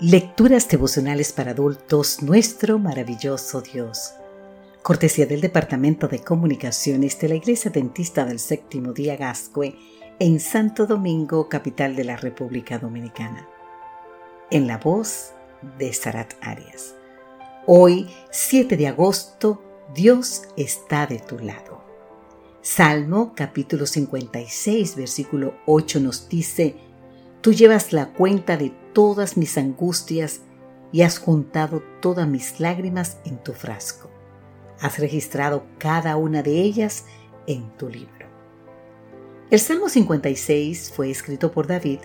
Lecturas devocionales para adultos, nuestro maravilloso Dios. Cortesía del Departamento de Comunicaciones de la Iglesia Dentista del Séptimo Día Gascue en Santo Domingo, capital de la República Dominicana. En la voz de Sarat Arias. Hoy, 7 de agosto, Dios está de tu lado. Salmo capítulo 56, versículo 8 nos dice, Tú llevas la cuenta de todas mis angustias y has juntado todas mis lágrimas en tu frasco. Has registrado cada una de ellas en tu libro. El Salmo 56 fue escrito por David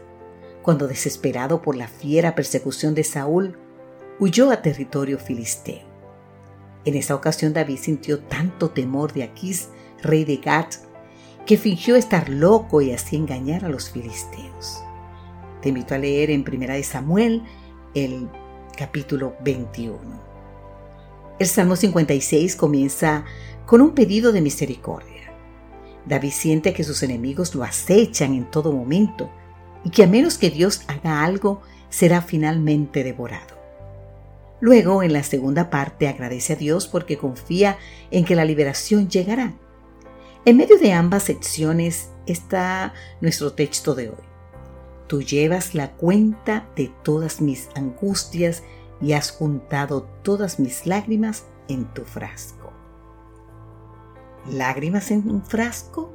cuando, desesperado por la fiera persecución de Saúl, huyó a territorio filisteo. En esa ocasión David sintió tanto temor de Aquís, rey de Gat, que fingió estar loco y así engañar a los filisteos. Te invito a leer en Primera de Samuel el capítulo 21. El Salmo 56 comienza con un pedido de misericordia. David siente que sus enemigos lo acechan en todo momento y que a menos que Dios haga algo, será finalmente devorado. Luego, en la segunda parte, agradece a Dios porque confía en que la liberación llegará. En medio de ambas secciones está nuestro texto de hoy. Tú llevas la cuenta de todas mis angustias y has juntado todas mis lágrimas en tu frasco. ¿Lágrimas en un frasco?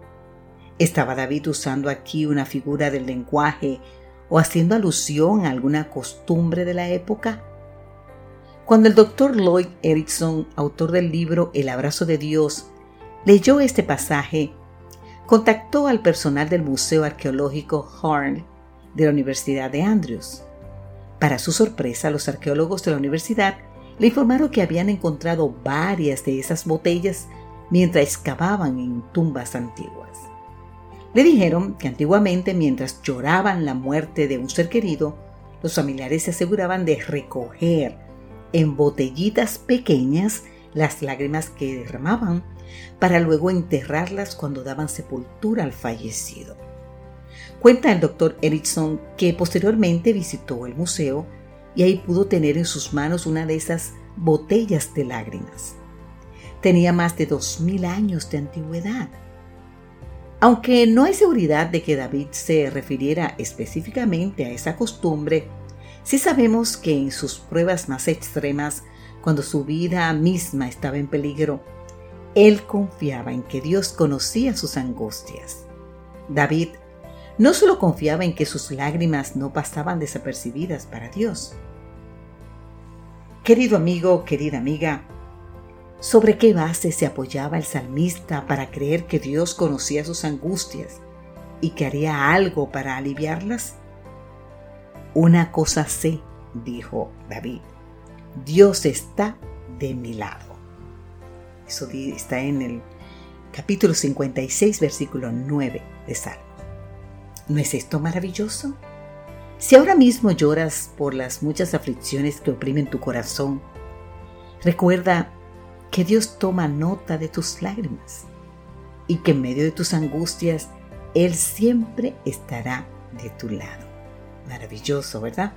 ¿Estaba David usando aquí una figura del lenguaje o haciendo alusión a alguna costumbre de la época? Cuando el doctor Lloyd Erickson, autor del libro El abrazo de Dios, leyó este pasaje, contactó al personal del Museo Arqueológico Horn de la Universidad de Andrews. Para su sorpresa, los arqueólogos de la universidad le informaron que habían encontrado varias de esas botellas mientras excavaban en tumbas antiguas. Le dijeron que antiguamente, mientras lloraban la muerte de un ser querido, los familiares se aseguraban de recoger en botellitas pequeñas las lágrimas que derramaban para luego enterrarlas cuando daban sepultura al fallecido. Cuenta el doctor Erickson que posteriormente visitó el museo y ahí pudo tener en sus manos una de esas botellas de lágrimas. Tenía más de dos mil años de antigüedad. Aunque no hay seguridad de que David se refiriera específicamente a esa costumbre, sí sabemos que en sus pruebas más extremas, cuando su vida misma estaba en peligro, él confiaba en que Dios conocía sus angustias. David no solo confiaba en que sus lágrimas no pasaban desapercibidas para Dios. Querido amigo, querida amiga, ¿sobre qué base se apoyaba el salmista para creer que Dios conocía sus angustias y que haría algo para aliviarlas? Una cosa sé, dijo David, Dios está de mi lado. Eso está en el capítulo 56, versículo 9 de Salmo. ¿No es esto maravilloso? Si ahora mismo lloras por las muchas aflicciones que oprimen tu corazón, recuerda que Dios toma nota de tus lágrimas y que en medio de tus angustias Él siempre estará de tu lado. Maravilloso, ¿verdad?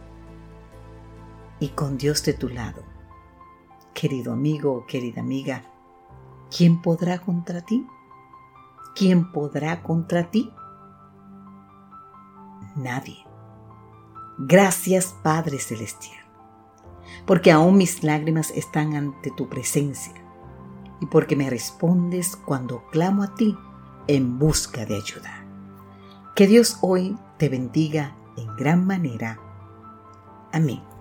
Y con Dios de tu lado, querido amigo querida amiga, ¿quién podrá contra ti? ¿Quién podrá contra ti? Nadie. Gracias Padre Celestial, porque aún mis lágrimas están ante tu presencia y porque me respondes cuando clamo a ti en busca de ayuda. Que Dios hoy te bendiga en gran manera. Amén.